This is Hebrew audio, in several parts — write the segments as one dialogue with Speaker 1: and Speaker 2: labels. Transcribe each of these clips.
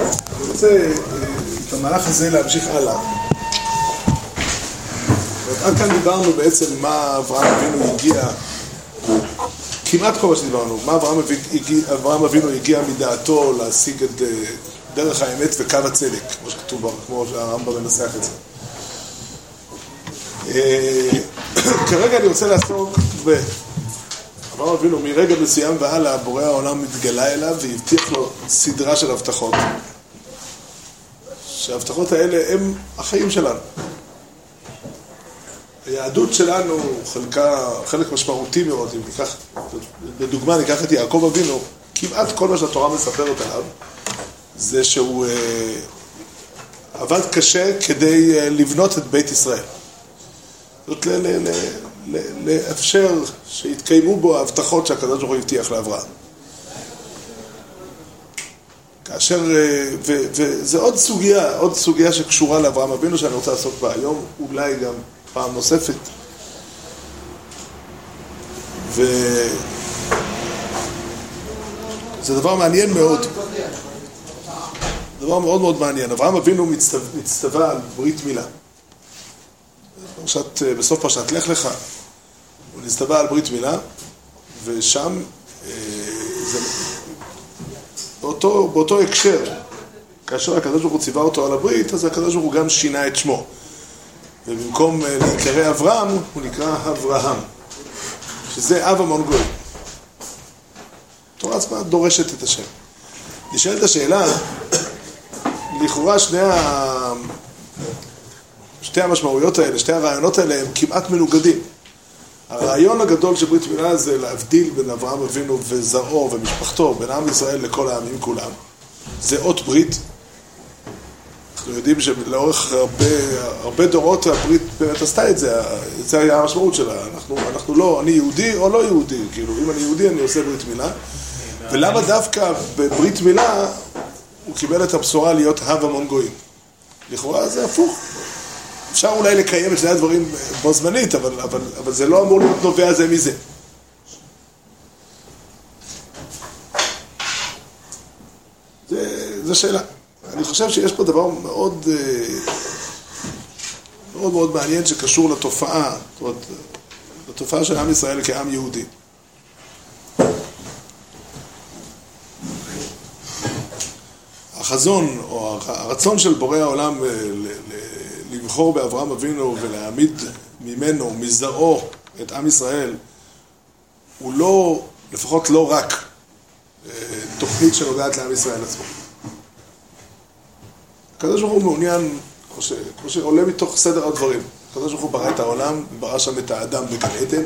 Speaker 1: אני רוצה אה, את המהלך הזה להמשיך הלאה. עד כאן דיברנו בעצם מה אברהם אבינו הגיע, כמעט כל מה שדיברנו, מה אברהם, אבינו הגיע מדעתו להשיג את אה, דרך האמת וקו הצדק, כמו שכתוב, כמו שהרמב"ם מנסח את זה. אה, כרגע אני רוצה לעסוק ב... אברהם אבינו מרגע מסוים והלאה, בורא העולם מתגלה אליו והבטיח לו סדרה של הבטחות. שההבטחות האלה הם החיים שלנו. היהדות שלנו, חלקה, חלק משמעותי מאוד, אם ניקח, לדוגמה ניקח את יעקב אבינו, כמעט כל מה שהתורה מספרת עליו, זה שהוא אה, עבד קשה כדי אה, לבנות את בית ישראל. זאת לאפשר שיתקיימו בו ההבטחות שהקדוש ברוך הוא הבטיח לאברהם. כאשר, אה, וזה עוד סוגיה, עוד סוגיה שקשורה לאברהם אבינו שאני רוצה לעסוק בה היום, אולי גם פעם נוספת. וזה דבר מעניין מאוד. דבר מאוד מאוד מעניין. אברהם אבינו מצטווה על ברית מילה. פרשת, אה, בסוף פרשת לך לך, הוא נצטווה על ברית מילה, ושם אה, זה, באותו, באותו הקשר, כאשר הקדוש ברוך הוא ציווה אותו על הברית, אז הקדוש ברוך הוא גם שינה את שמו. ובמקום אה, להיקרא אברהם, הוא נקרא אברהם, שזה אב המון גוי. התורה עצמה דורשת את השם. נשאלת השאלה, לכאורה שני, ה... שתי המשמעויות האלה, שתי הרעיונות האלה הם כמעט מנוגדים. הרעיון הגדול של ברית מילה זה להבדיל בין אברהם אבינו וזרעו ומשפחתו, בין עם ישראל לכל העמים כולם. זה אות ברית. אנחנו יודעים שלאורך הרבה, הרבה דורות הברית באמת עשתה את זה, זה היה המשמעות שלה. אנחנו, אנחנו לא, אני יהודי או לא יהודי, כאילו אם אני יהודי אני עושה ברית מילה. ולמה דווקא בברית מילה הוא קיבל את הבשורה להיות הב המון גויים? לכאורה זה הפוך. אפשר אולי לקיים את שני הדברים בו זמנית, אבל, אבל, אבל זה לא אמור להיות נובע זה מזה. זו שאלה. אני חושב שיש פה דבר מאוד, אה, מאוד מאוד מעניין שקשור לתופעה, זאת אומרת, לתופעה של עם ישראל כעם יהודי. החזון או הרצון של בורא העולם אה, לבחור באברהם אבינו ולהעמיד ממנו, מזרעו, את עם ישראל, הוא לא, לפחות לא רק אה, תוכנית שנוגעת לעם ישראל עצמו. הקדוש ברוך הוא מעוניין, כמו שעולה מתוך סדר הדברים, הקדוש ברוך הוא ברא את העולם, ברא שם את האדם בגן עדן,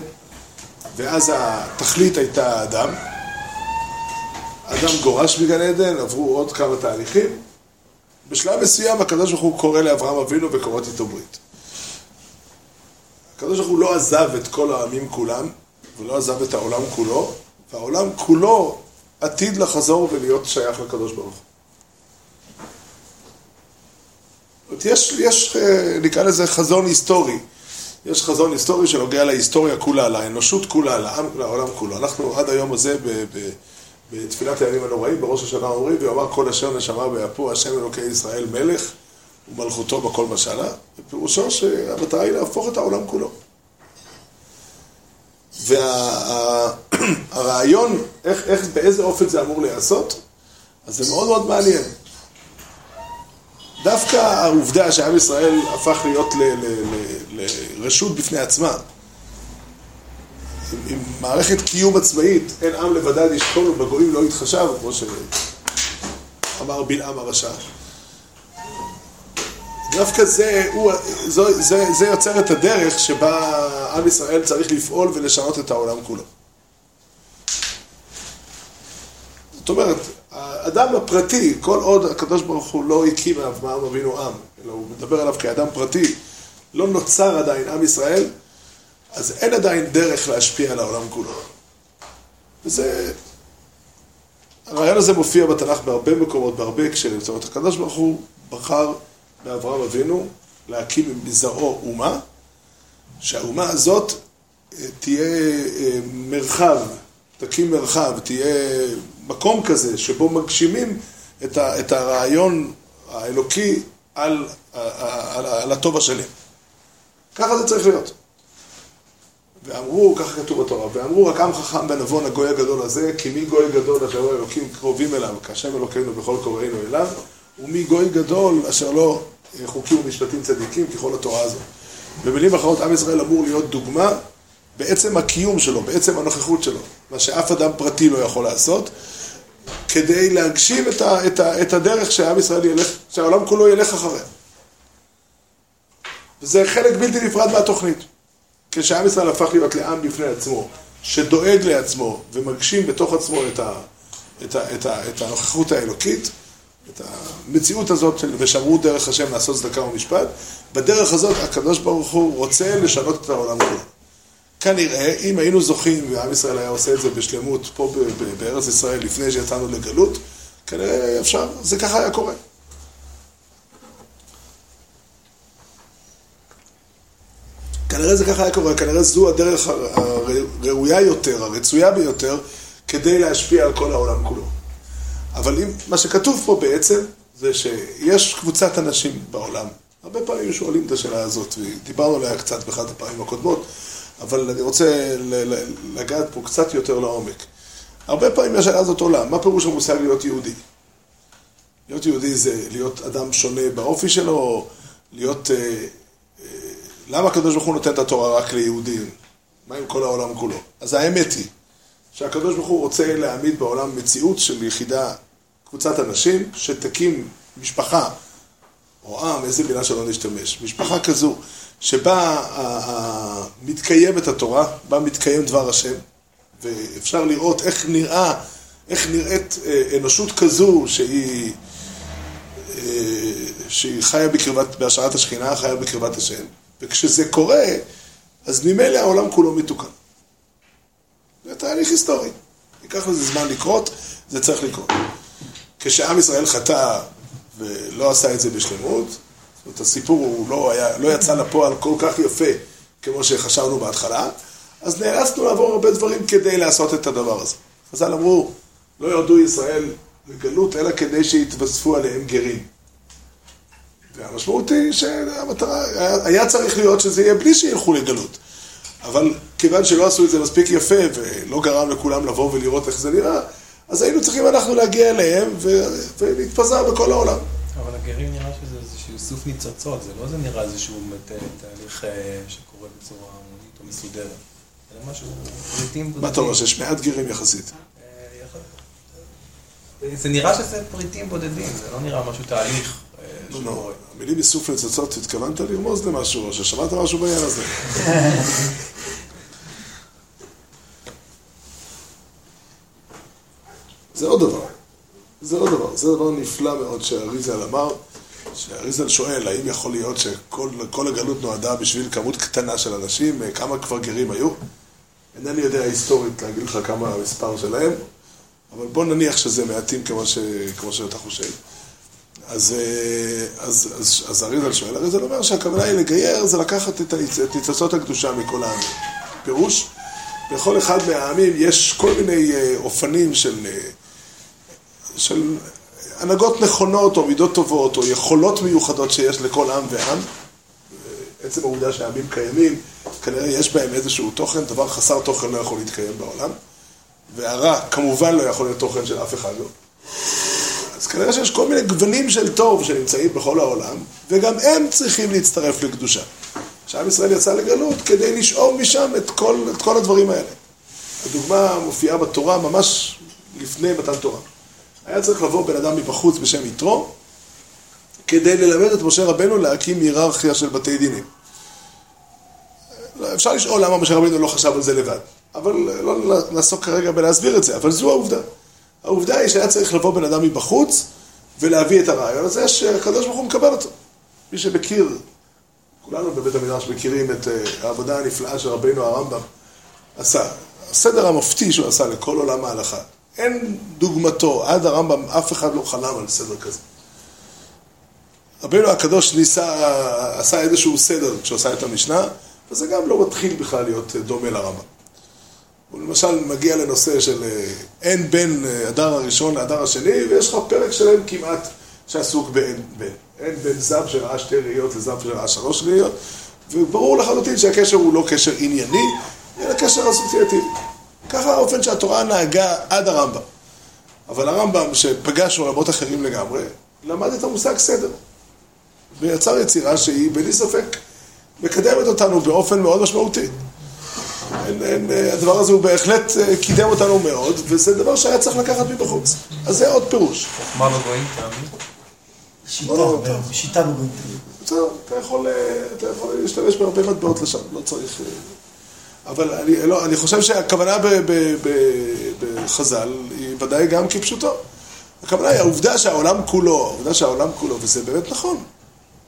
Speaker 1: ואז התכלית הייתה האדם. האדם גורש מגן עדן, עברו עוד כמה תהליכים, בשלב מסוים הקדוש ברוך הוא קורא לאברהם אבינו וקוראת איתו ברית. הקדוש ברוך הוא לא עזב את כל העמים כולם, ולא עזב את העולם כולו, והעולם כולו עתיד לחזור ולהיות שייך לקדוש ברוך הוא. יש, יש, אה, נקרא לזה חזון היסטורי. יש חזון היסטורי שנוגע להיסטוריה כולה, לאנושות כולה, לעם, לעולם כולו. אנחנו עד היום הזה ב... ב בתפילת הימים הנוראים, בראש השנה אומרים, ואמר כל אשר נשמה ויפו, השם אלוקי ישראל מלך ומלכותו בכל משלה, ופירושו שהמטרה היא להפוך את העולם כולו. והרעיון, וה, איך, איך, באיזה אופן זה אמור להיעשות, אז זה מאוד מאוד מעניין. דווקא העובדה שעם ישראל הפך להיות לרשות בפני עצמה, עם מערכת קיום עצמאית, אין עם לבדד ישכון ובגויים לא יתחשב, כמו שאמר בלעם הרשע. דווקא זה, הוא, זה, זה, זה יוצר את הדרך שבה עם ישראל צריך לפעול ולשנות את העולם כולו. זאת אומרת, האדם הפרטי, כל עוד הקדוש ברוך הוא לא הקים מאברהם אבינו עם, אלא הוא מדבר עליו כאדם פרטי, לא נוצר עדיין עם ישראל, אז אין עדיין דרך להשפיע על העולם כולו. וזה... הרעיון הזה מופיע בתנ"ך בהרבה מקומות, בהרבה הקשרים. זאת אומרת, הקדוש ברוך הוא בחר באברהם אבינו להקים מזרעו אומה, שהאומה הזאת אה, תהיה אה, מרחב, תקים מרחב, תהיה מקום כזה שבו מגשימים את, הרעיון האלוקי על, על, על, על הטוב השלם. ככה זה צריך להיות. ואמרו, ככה כתוב בתורה, ואמרו רק עם חכם בנבון הגוי הגדול הזה, כי מי גוי גדול אשר לא אלוקים קרובים אליו, כאשר אלוקינו בכל קוראינו אליו, ומי גוי גדול אשר לא חוקים ומשפטים צדיקים ככל התורה הזאת. במילים אחרות, עם ישראל אמור להיות דוגמה בעצם הקיום שלו, בעצם הנוכחות שלו, מה שאף אדם פרטי לא יכול לעשות, כדי להגשים את, ה, את, ה, את הדרך שעם ישראל ילך, שהעולם כולו ילך אחריה. וזה חלק בלתי נפרד מהתוכנית. כשעם ישראל הפך להיות לעם בפני עצמו, שדואג לעצמו ומגשים בתוך עצמו את, ה, את, ה, את, ה, את הנוכחות האלוקית, את המציאות הזאת של ושמרו דרך השם לעשות צדקה ומשפט, בדרך הזאת הקדוש ברוך הוא רוצה לשנות את העולם כולו. כנראה, אם היינו זוכים, ועם ישראל היה עושה את זה בשלמות פה בארץ ישראל לפני שיצאנו לגלות, כנראה אפשר, זה ככה היה קורה. כנראה זה ככה היה קורה, כנראה זו הדרך הראויה יותר, הרצויה ביותר, כדי להשפיע על כל העולם כולו. אבל אם, מה שכתוב פה בעצם, זה שיש קבוצת אנשים בעולם. הרבה פעמים שואלים את השאלה הזאת, ודיברנו עליה קצת באחת הפעמים הקודמות, אבל אני רוצה לגעת פה קצת יותר לעומק. הרבה פעמים השאלה הזאת עולה, מה פירוש המושג להיות יהודי? להיות יהודי זה להיות אדם שונה באופי שלו, להיות... אה, למה הקדוש ברוך הוא נותן את התורה רק ליהודים? מה עם כל העולם כולו? אז האמת היא שהקדוש ברוך הוא רוצה להעמיד בעולם מציאות של יחידה, קבוצת אנשים, שתקים משפחה, או עם, איזה מילה שלא נשתמש, משפחה כזו, שבה מתקיימת התורה, בה מתקיים דבר השם, ואפשר לראות איך נראה, איך נראית אה, אנושות כזו שהיא, אה, שהיא חיה בקרבת, בהשארת השכינה, חיה בקרבת השם, וכשזה קורה, אז ממילא העולם כולו מתוקן. זה תהליך היסטורי. ייקח לזה זמן לקרות, זה צריך לקרות. כשעם ישראל חטא ולא עשה את זה בשלמות, זאת אומרת, הסיפור הוא לא, היה, לא יצא לפועל כל כך יפה כמו שחשבנו בהתחלה, אז נאלצנו לעבור הרבה דברים כדי לעשות את הדבר הזה. חז"ל אמרו, לא ירדו ישראל לגלות, אלא כדי שיתווספו עליהם גרים. והמשמעות היא שהמטרה, היה צריך להיות שזה יהיה בלי שילכו לגלות. אבל כיוון שלא עשו את זה מספיק יפה ולא גרם לכולם לבוא ולראות איך זה נראה, אז היינו צריכים אנחנו להגיע אליהם ולהתפזר בכל העולם.
Speaker 2: אבל הגרים נראה שזה איזשהו איסוף ניצוצות, זה לא זה נראה איזשהו תהליך אה, שקורה בצורה המונית או מסודרת. זה משהו, פריטים
Speaker 1: בודדים. מה אתה אומר, שיש מעט גרים יחסית?
Speaker 2: אה, זה נראה שזה פריטים בודדים, זה לא נראה משהו תהליך.
Speaker 1: לא, לא, המילים איסוף ניצוצות, התכוונת לרמוז למשהו, או ששמעת משהו בעניין הזה? זה עוד דבר. זה עוד דבר. זה דבר נפלא מאוד שאריזל אמר, שאריזל שואל, האם יכול להיות שכל הגלות נועדה בשביל כמות קטנה של אנשים, כמה כבר גרים היו? אינני יודע היסטורית להגיד לך כמה המספר שלהם, אבל בוא נניח שזה מעטים כמו, ש... כמו שאתה חושב. אז, אז, אז, אז אריזל שואל, אריזל אומר שהכוונה היא לגייר, זה לקחת את ניצוצות הקדושה מכל העמים. פירוש, בכל אחד מהעמים יש כל מיני אה, אופנים של אה, של הנהגות נכונות או מידות טובות או יכולות מיוחדות שיש לכל עם ועם. עצם העובדה שהעמים קיימים, כנראה יש בהם איזשהו תוכן, דבר חסר תוכן לא יכול להתקיים בעולם, והרע כמובן לא יכול להיות תוכן של אף אחד לא. כנראה שיש כל מיני גוונים של טוב שנמצאים בכל העולם, וגם הם צריכים להצטרף לקדושה. שעם ישראל יצא לגלות כדי לשאוב משם את כל, את כל הדברים האלה. הדוגמה מופיעה בתורה ממש לפני מתן תורה. היה צריך לבוא בן אדם מבחוץ בשם יתרו, כדי ללמד את משה רבנו להקים היררכיה של בתי דינים. אפשר לשאול למה משה רבנו לא חשב על זה לבד, אבל לא נעסוק כרגע בלהסביר את זה, אבל זו העובדה. העובדה היא שהיה צריך לבוא בן אדם מבחוץ ולהביא את הרעיון הזה שהקדוש ברוך הוא מקבל אותו. מי שמכיר, כולנו בבית המדרש מכירים את אה, העבודה הנפלאה של רבנו הרמב"ם עשה. הסדר המופתי שהוא עשה לכל עולם ההלכה. אין דוגמתו, עד הרמב"ם אף אחד לא חלם על סדר כזה. רבינו הקדוש ניסה, עשה איזשהו סדר כשהוא עשה את המשנה, וזה גם לא מתחיל בכלל להיות דומה לרמב"ם. הוא למשל מגיע לנושא של אה, אין בין אה, הדר הראשון להדר השני, ויש לך פרק שלם כמעט שעסוק באין בין. אין בין זב שראה שתי ראיות לזב שראה שלוש ראיות, וברור לחלוטין שהקשר הוא לא קשר ענייני, אלא קשר אסוציאטיבי. ככה האופן שהתורה נהגה עד הרמב"ם. אבל הרמב"ם, שפגש עולמות אחרים לגמרי, למד את המושג סדר. ויצר יצירה שהיא, בלי ספק, מקדמת אותנו באופן מאוד משמעותי. אין, אין, הדבר הזה הוא בהחלט אה, קידם אותנו מאוד, וזה דבר שהיה צריך לקחת מבחוץ. אז זה עוד פירוש.
Speaker 2: חוכמה בגויים תאמין.
Speaker 3: שיטה,
Speaker 1: לא,
Speaker 3: בגויים.
Speaker 1: בסדר, אתה יכול, אה, אתה יכול להשתמש בהרבה מטבעות לשם, לא צריך... אה, אבל אני, לא, אני חושב שהכוונה ב, ב, ב, בחז"ל היא ודאי גם כפשוטו. הכוונה היא העובדה שהעולם כולו, העובדה שהעולם כולו, וזה באמת נכון,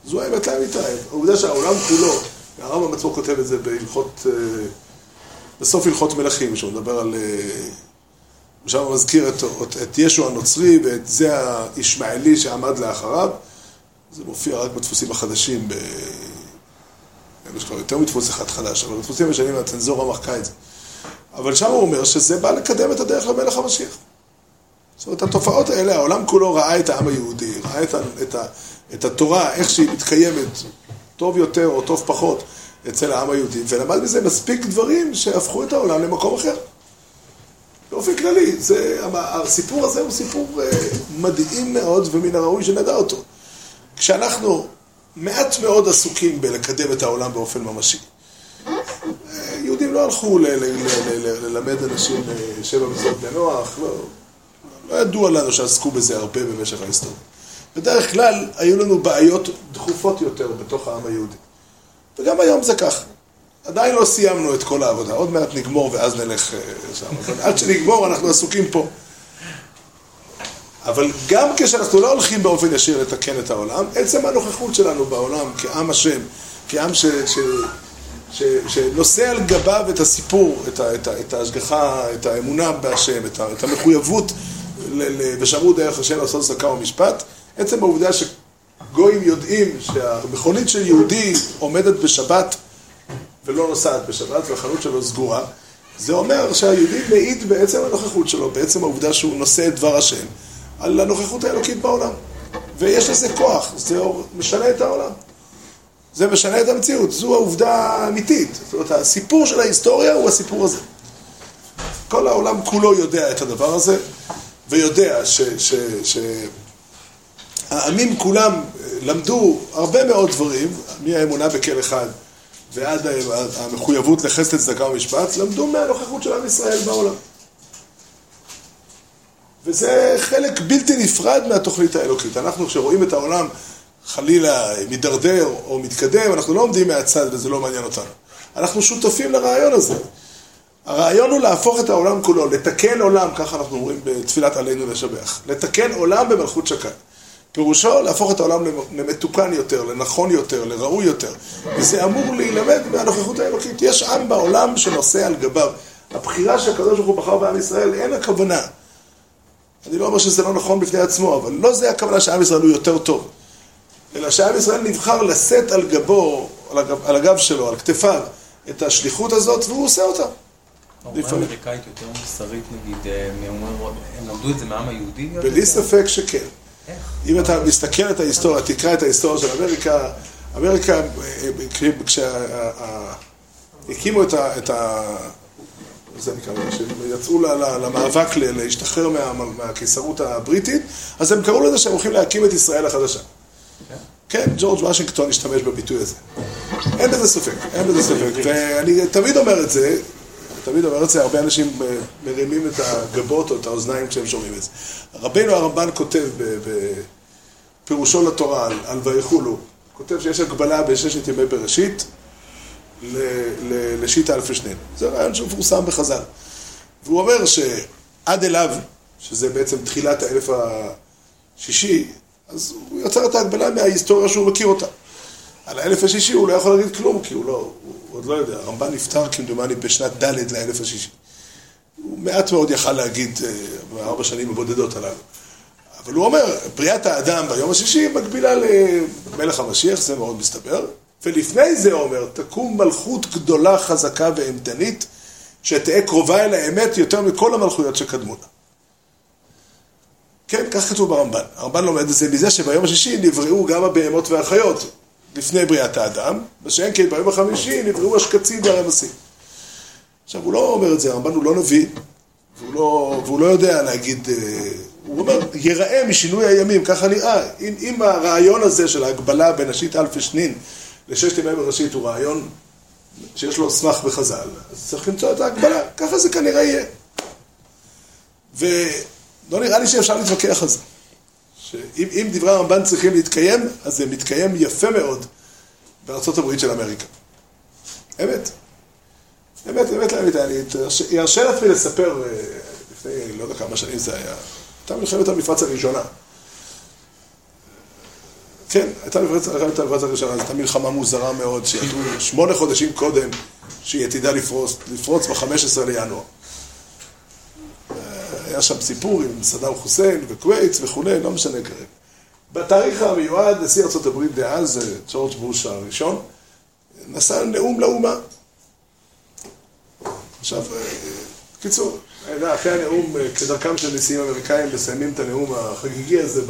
Speaker 1: זו האמת לאמיתה, העובדה שהעולם כולו, הרמב"ם עצמו כותב את זה בהלכות, אה, בסוף הלכות מלכים, שהוא מדבר על... שם הוא מזכיר את, את, את ישו הנוצרי ואת זה הישמעאלי שעמד לאחריו. זה מופיע רק בדפוסים החדשים, ב... יש לו יותר מדפוס אחד חדש, אבל בדפוסים הישנים הצנזורה מחקה את זה. אבל שם הוא אומר שזה בא לקדם את הדרך למלך המשיח. זאת אומרת, התופעות האלה, העולם כולו ראה את העם היהודי, ראה את, ה, את, את התורה, איך שהיא מתקיימת, טוב יותר או טוב פחות, אצל העם היהודי, ולמד מזה מספיק דברים שהפכו את העולם למקום אחר. באופן כללי, זה, הסיפור הזה הוא סיפור אה, מדהים מאוד, ומן הראוי שנדע אותו. כשאנחנו מעט מאוד עסוקים בלקדם את העולם באופן ממשי. יהודים לא הלכו ללמד אנשים אה, שבע מצוות בנוח, לא, לא ידוע לנו שעסקו בזה הרבה במשך ההיסטוריה. בדרך כלל היו לנו בעיות דחופות יותר בתוך העם היהודי. וגם היום זה כך. עדיין לא סיימנו את כל העבודה, עוד מעט נגמור ואז נלך אה, שם. אבל עד שנגמור אנחנו עסוקים פה. אבל גם כשאנחנו לא הולכים באופן ישיר לתקן את העולם, עצם הנוכחות שלנו בעולם כעם השם, כעם ש, ש, ש, שנושא על גביו את הסיפור, את, ה, את, ה, את ההשגחה, את האמונה בהשם, את, ה, את המחויבות ושמרו דרך השם לעשות צדקה ומשפט, עצם העובדה שגויים יודעים שהמכונית של יהודי עומדת בשבת ולא נוסעת בשבת והחנות שלו סגורה, זה אומר שהיהודי מעיד בעצם הנוכחות שלו, בעצם העובדה שהוא נושא את דבר השם. על הנוכחות האלוקית בעולם. ויש לזה כוח, זה משנה את העולם. זה משנה את המציאות, זו העובדה האמיתית. זאת אומרת, הסיפור של ההיסטוריה הוא הסיפור הזה. כל העולם כולו יודע את הדבר הזה, ויודע שהעמים כולם למדו הרבה מאוד דברים, מהאמונה בכל אחד ועד המחויבות לחסד צדקה ומשפט, למדו מהנוכחות של עם ישראל בעולם. וזה חלק בלתי נפרד מהתוכנית האלוקית. אנחנו כשרואים את העולם חלילה מידרדר או מתקדם, אנחנו לא עומדים מהצד וזה לא מעניין אותנו. אנחנו שותפים לרעיון הזה. הרעיון הוא להפוך את העולם כולו, לתקן עולם, ככה אנחנו אומרים בתפילת עלינו לשבח, לתקן עולם במלכות שקד. פירושו להפוך את העולם למתוקן יותר, לנכון יותר, לראוי יותר. וזה אמור להילמד מהנוכחות האלוקית. יש עם בעולם שנושא על גביו. הבחירה שהקדוש ברוך הוא בחר בעם ישראל, אין הכוונה אני לא אומר שזה לא נכון בפני עצמו, אבל לא זה הכוונה שעם ישראל הוא יותר טוב. אלא שעם ישראל נבחר לשאת על גבו, על הגב, על הגב שלו, על כתפיו, את השליחות הזאת, והוא עושה אותה.
Speaker 2: האומה האמריקאית יותר מוסרית, נגיד, אה, הם למדו את זה מהעם היהודי?
Speaker 1: בלי ספק שכן. אם אתה מסתכל את ההיסטוריה, תקרא את ההיסטוריה של אמריקה, אמריקה, כשהקימו את ה... זה נקרא, שהם יצאו למאבק להשתחרר מהקיסרות הבריטית, אז הם קראו לזה שהם הולכים להקים את ישראל החדשה. כן, ג'ורג' וושינגטון השתמש בביטוי הזה. אין בזה ספק, אין בזה ספק. ואני תמיד אומר את זה, תמיד אומר את זה, הרבה אנשים מרימים את הגבות או את האוזניים כשהם שומעים את זה. רבינו הרמב"ן כותב בפירושו לתורה על ויחולו, כותב שיש הגבלה בששת ימי בראשית, לשיטה אלפי שניהם. זה רעיון שמפורסם בחז"ל. והוא אומר שעד אליו, שזה בעצם תחילת האלף השישי, אז הוא יוצר את ההגבלה מההיסטוריה שהוא מכיר אותה. על האלף השישי הוא לא יכול להגיד כלום, כי הוא לא, הוא עוד לא יודע. הרמב"ן נפטר כמדומני בשנת ד' לאלף השישי. הוא מעט מאוד יכל להגיד אה, בארבע שנים הבודדות הללו. אבל הוא אומר, בריאת האדם ביום השישי מקבילה למלך המשיח, זה מאוד מסתבר. ולפני זה אומר, תקום מלכות גדולה, חזקה ואימתנית, שתהא קרובה אל האמת יותר מכל המלכויות שקדמו לה. כן, כך כתוב ברמב"ן. הרמב"ן לומד את זה מזה שביום השישי נבראו גם הבהמות והחיות לפני בריאת האדם, ושאין כן ביום החמישי נבראו השקצים והרמסים. עכשיו, הוא לא אומר את זה, הרמב"ן הוא לא נביא, והוא לא, והוא לא יודע להגיד, אה, הוא אומר, ייראה משינוי הימים, ככה נראה. אם, אם הרעיון הזה של ההגבלה בין השיט אלפי שנין לששת ימי בראשית הוא רעיון שיש לו סמך בחז"ל, אז צריך למצוא את ההגבלה, ככה זה כנראה יהיה. ולא נראה לי שאפשר להתווכח על זה. שאם דברי הרמב"ן צריכים להתקיים, אז זה מתקיים יפה מאוד הברית של אמריקה. אמת. אמת, אמת לאמת, אני ארשה לעצמי לספר, אה, לפני לא יודע כמה שנים זה היה, הייתה מלחמת המפרץ הראשונה. כן, הייתה מלחמת המפרץ הראשונה, זו הייתה מלחמה מוזרה מאוד, שידעו שמונה חודשים קודם שהיא עתידה לפרוץ, לפרוץ ב-15 לינואר. אה, היה שם סיפור עם סדאם חוסיין וקווייץ וכולי, לא משנה כרגע. בתאריך המיועד, נשיא ארה"ב דאז, אה, ג'ורג' בוש הראשון, נשא נאום לאומה. עכשיו, קיצור, אחרי הנאום, כדרכם של נשיאים אמריקאים, מסיימים את הנאום החגיגי הזה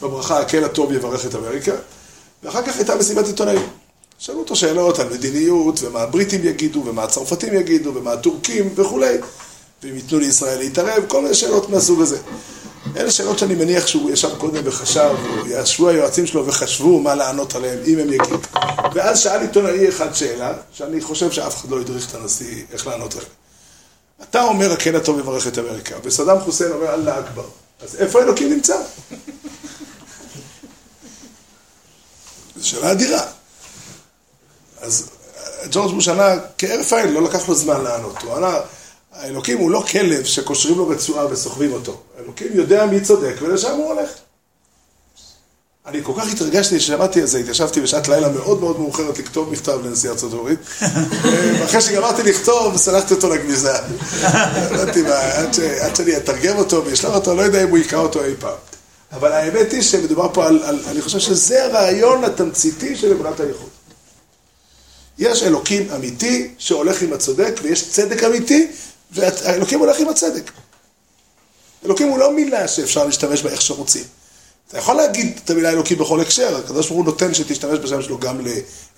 Speaker 1: בברכה, הקל הטוב יברך את אמריקה, ואחר כך הייתה מסיבת עיתונאים. שאלו אותו שאלות על מדיניות, ומה הבריטים יגידו, ומה הצרפתים יגידו, ומה הטורקים וכולי, ואם ייתנו לישראל להתערב, כל מיני שאלות מהסוג הזה. אלה שאלות שאני מניח שהוא ישב קודם וחשב, או ישבו היועצים שלו וחשבו מה לענות עליהם, אם הם יגידו. ואז שאל עיתונאי אחד שאלה, שאני חושב שאף אחד לא הדריך את הנשיא איך לענות עליה. אתה אומר, הקן הטוב יברך את אמריקה, וסדאם חוסיין אומר, אללה אכבר. אז איפה אלוקים נמצא? זו שאלה אדירה. אז ג'ורג' בוש ענה, כהרף עין, לא לקח לו זמן לענות. הוא ענה, האלוקים הוא לא כלב שקושרים לו רצועה וסוחבים אותו. האלוקים יודע מי צודק ולשם הוא הולך. אני כל כך התרגשתי כששמעתי את זה, התיישבתי בשעת לילה מאוד מאוד מאוחרת לכתוב מכתב לנשיא ארצות הברית, ואחרי שגמרתי לכתוב, סלחתי אותו לגניזה. הבנתי, עד שאני אתרגם אותו ואשלח אותו, לא יודע אם הוא יקרא אותו אי פעם. אבל האמת היא שמדובר פה על, על אני חושב שזה הרעיון התמציתי של אמונת הייחוד. יש אלוקים אמיתי שהולך עם הצודק, ויש צדק אמיתי, והאלוקים הולך עם הצדק. אלוקים הוא לא מילה שאפשר להשתמש בה איך שרוצים. אתה יכול להגיד את המילה אלוקים בכל הקשר, הקדוש ברוך הוא נותן שתשתמש בשם שלו גם, ל,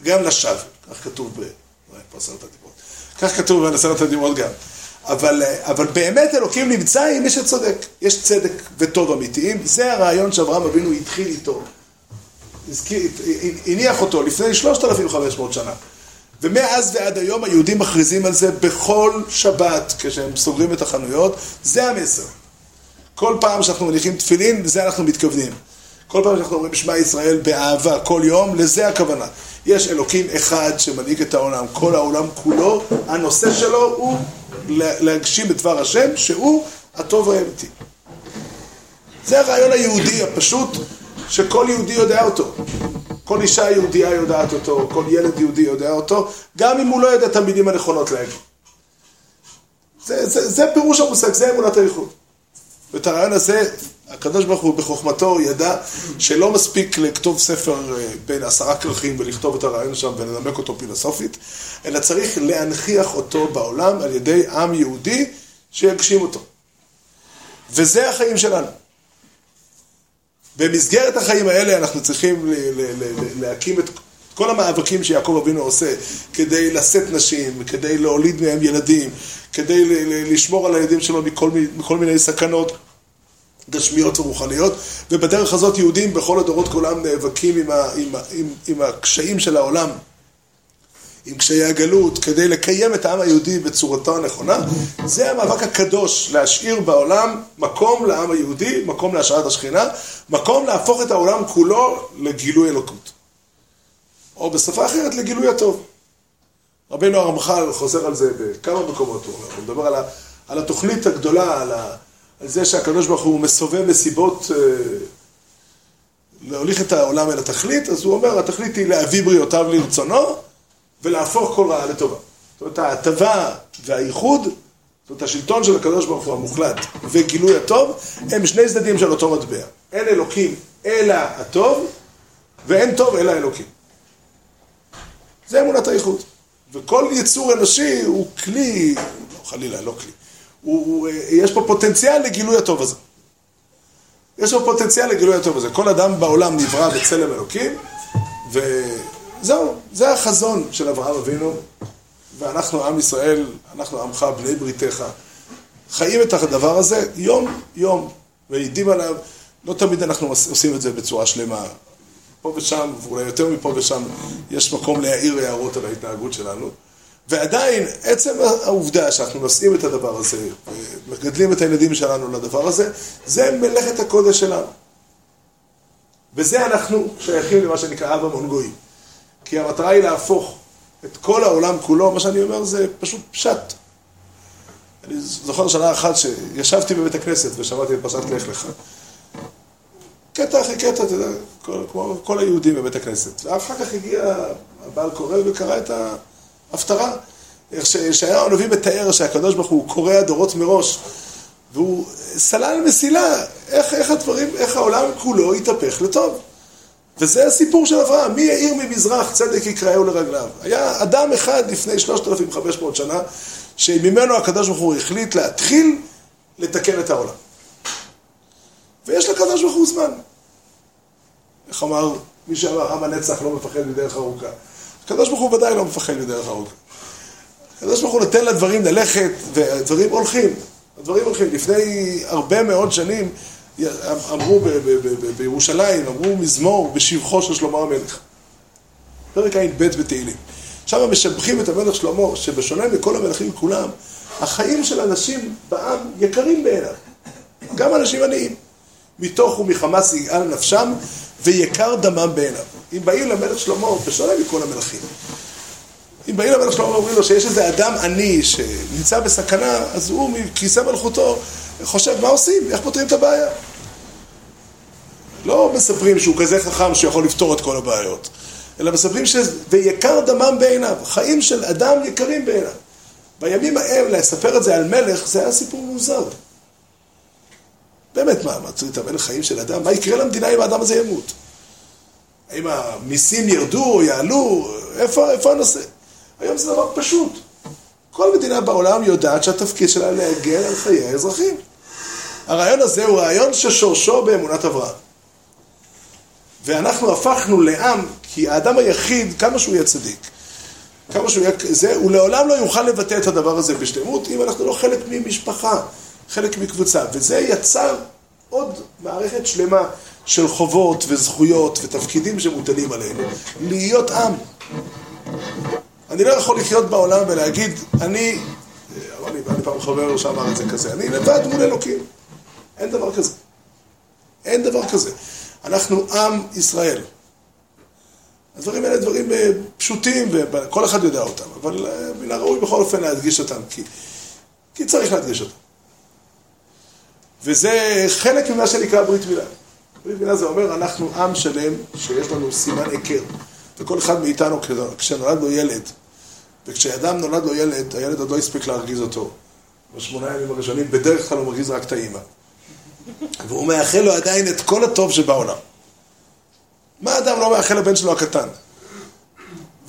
Speaker 1: גם לשווא, כך כתוב ב... פה עשרת הדיברות. כך כתוב בעשרת הדיברות גם. אבל, אבל באמת אלוקים נמצא עם מי שצודק. יש צדק וטוב אמיתיים, זה הרעיון שאברהם אבינו התחיל איתו. הניח אותו לפני 3,500 שנה. ומאז ועד היום היהודים מכריזים על זה בכל שבת, כשהם סוגרים את החנויות, זה המסר. כל פעם שאנחנו מניחים תפילין, לזה אנחנו מתכוונים. כל פעם שאנחנו אומרים שמע ישראל באהבה כל יום, לזה הכוונה. יש אלוקים אחד שמנהיג את העולם, כל העולם כולו, הנושא שלו הוא להגשים את דבר השם, שהוא הטוב והאמיתי. זה הרעיון היהודי הפשוט, שכל יהודי יודע אותו. כל אישה יהודייה יודעת אותו, כל ילד יהודי יודע אותו, גם אם הוא לא יודע את המילים הנכונות להגיד. זה, זה, זה פירוש המושג, זה אמונת הייחוד. ואת הרעיון הזה, הקדוש ברוך הוא בחוכמתו ידע שלא מספיק לכתוב ספר אה, בין עשרה כרכים ולכתוב את הרעיון שם ולנמק אותו פילוסופית, אלא צריך להנכיח אותו בעולם על ידי עם יהודי שיגשים אותו. וזה החיים שלנו. במסגרת החיים האלה אנחנו צריכים להקים את כל המאבקים שיעקב אבינו עושה כדי לשאת נשים, כדי להוליד מהם ילדים, כדי לשמור על הילדים שלו מכל, מכל מיני סכנות גשמיות ורוחניות, ובדרך הזאת יהודים בכל הדורות כולם נאבקים עם, ה, עם, עם, עם הקשיים של העולם, עם קשיי הגלות, כדי לקיים את העם היהודי בצורתו הנכונה. זה המאבק הקדוש, להשאיר בעולם מקום לעם היהודי, מקום להשארת השכינה, מקום להפוך את העולם כולו לגילוי אלוקות. או בשפה אחרת, לגילוי הטוב. רבינו הרמח"ל חוזר על זה בכמה מקומות, הוא מדבר על, ה, על התוכנית הגדולה, על, ה, על זה שהקדוש ברוך הוא מסובב מסיבות אה, להוליך את העולם אל התכלית, אז הוא אומר, התכלית היא להביא בריאותיו לרצונו ולהפוך כל רעה לטובה. זאת אומרת, ההטבה והייחוד, זאת אומרת, השלטון של הקדוש ברוך הוא המוחלט וגילוי הטוב, הם שני צדדים של אותו מטבע. אין אלוקים אלא הטוב, ואין טוב אלא אלוקים. זה אמונת הייחוד. וכל יצור אנושי הוא כלי, לא חלילה, לא כלי, הוא, הוא, יש פה פוטנציאל לגילוי הטוב הזה. יש פה פוטנציאל לגילוי הטוב הזה. כל אדם בעולם נברא בצלם אלוקים, וזהו, זה החזון של אברהם אבינו, ואנחנו, עם ישראל, אנחנו עמך, בני בריתך, חיים את הדבר הזה יום-יום, ועידים עליו. לא תמיד אנחנו עושים את זה בצורה שלמה. פה ושם, ואולי יותר מפה ושם, יש מקום להעיר הערות על ההתנהגות שלנו. ועדיין, עצם העובדה שאנחנו נושאים את הדבר הזה, ומגדלים את הילדים שלנו לדבר הזה, זה מלאכת הקודש שלנו. וזה אנחנו שייכים למה שנקרא אבא מונגוי. כי המטרה היא להפוך את כל העולם כולו, מה שאני אומר זה פשוט פשט. אני זוכר שנה אחת שישבתי בבית הכנסת ושמעתי את פרשת לך לך. קטע אחרי קטע, אתה יודע, כמו כל היהודים בבית הכנסת. ואחר כך הגיע הבעל קורא וקרא את ההפטרה. איך שישעיהו הנביא מתאר שהקדוש ברוך הוא קורא דורות מראש, והוא סלל מסילה, איך, איך הדברים, איך העולם כולו יתהפך לטוב. וזה הסיפור של אברהם, מי יאיר ממזרח צדק יקראהו לרגליו. היה אדם אחד לפני 3,500 שנה, שממנו הקדוש ברוך הוא החליט להתחיל לתקן את העולם. ויש לקדוש ברוך הוא זמן. איך אמר מי שאמר, עם הנצח לא מפחד מדרך ארוכה. הקדוש ברוך הוא ודאי לא מפחד מדרך ארוכה. הקדוש ברוך הוא נותן לדברים ללכת, והדברים הולכים. הדברים הולכים. לפני הרבה מאוד שנים אמרו בירושלים, אמרו מזמור בשבחו של שלמה המלך. פרק ע"ב בתהילים. שם משבחים את המלך שלמה, שבשונה מכל המלכים כולם, החיים של אנשים בעם יקרים בעיניו. גם אנשים עניים. מתוך ומחמאס יגאל נפשם, ויקר דמם בעיניו. אם באים למלך שלמה, בשונה מכל המלכים, אם באים למלך שלמה ואומרים לו שיש איזה אדם עני שנמצא בסכנה, אז הוא מכיסא מלכותו חושב מה עושים, איך פותרים את הבעיה. לא מספרים שהוא כזה חכם שיכול לפתור את כל הבעיות, אלא מספרים ש... ויקר דמם בעיניו, חיים של אדם יקרים בעיניו. בימים ההם לספר את זה על מלך, זה היה סיפור מוזר. באמת, מה, מצאו את המלך חיים של אדם? מה יקרה למדינה אם האדם הזה ימות? האם המיסים ירדו או יעלו? איפה, איפה הנושא? היום זה דבר פשוט. כל מדינה בעולם יודעת שהתפקיד שלה להגן על חיי האזרחים. הרעיון הזה הוא רעיון ששורשו באמונת אברהם. ואנחנו הפכנו לעם, כי האדם היחיד, כמה שהוא יהיה צדיק, כמה שהוא יהיה, זה, הוא לעולם לא יוכל לבטא את הדבר הזה בשלמות, אם אנחנו לא חלק ממשפחה, חלק מקבוצה. וזה יצר עוד מערכת שלמה של חובות וזכויות ותפקידים שמוטלים עלינו, להיות עם. אני לא יכול לחיות בעולם ולהגיד, אני, אמר לי, אני פעם חבר שאמר את זה כזה, אני לבד מול אלוקים. אין דבר כזה. אין דבר כזה. אנחנו עם ישראל. הדברים האלה דברים אה, פשוטים וכל אחד יודע אותם, אבל אה, מן הראוי בכל אופן להדגיש אותם, כי, כי צריך להדגיש אותם. וזה חלק ממה שנקרא ברית מילה. ברית מילה זה אומר, אנחנו עם שלם שיש לנו סימן היכר. וכל אחד מאיתנו, כשנולד לו ילד, וכשאדם נולד לו ילד, הילד עוד לא הספיק להרגיז אותו. בשמונה ימים הראשונים בדרך כלל הוא מרגיז רק את האימא. והוא מאחל לו עדיין את כל הטוב שבעולם. מה אדם לא מאחל לבן שלו הקטן?